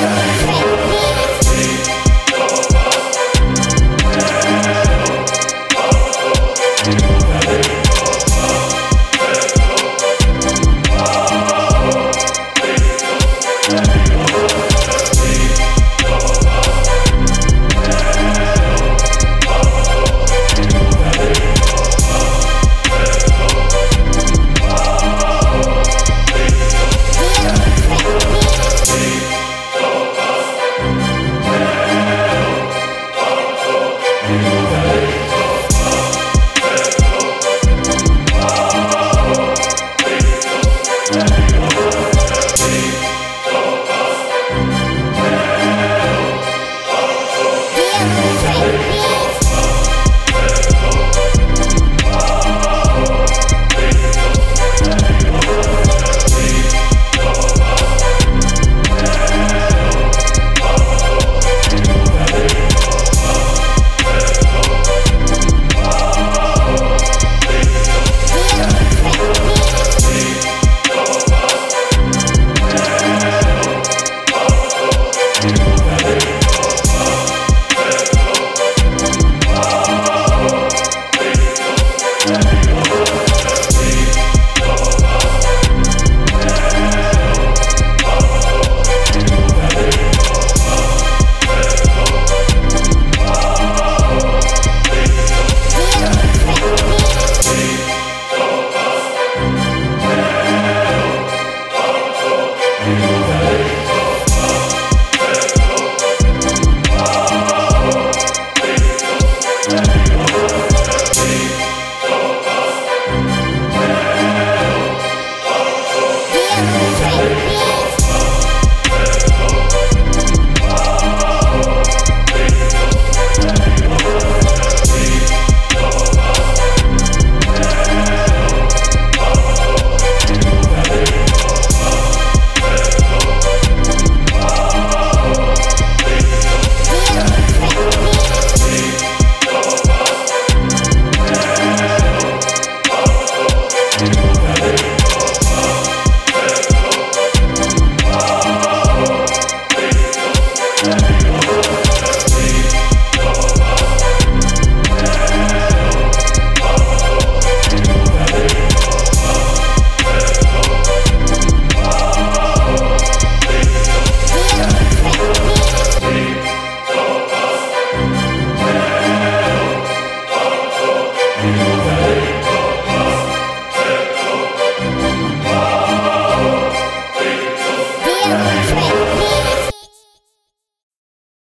Yeah.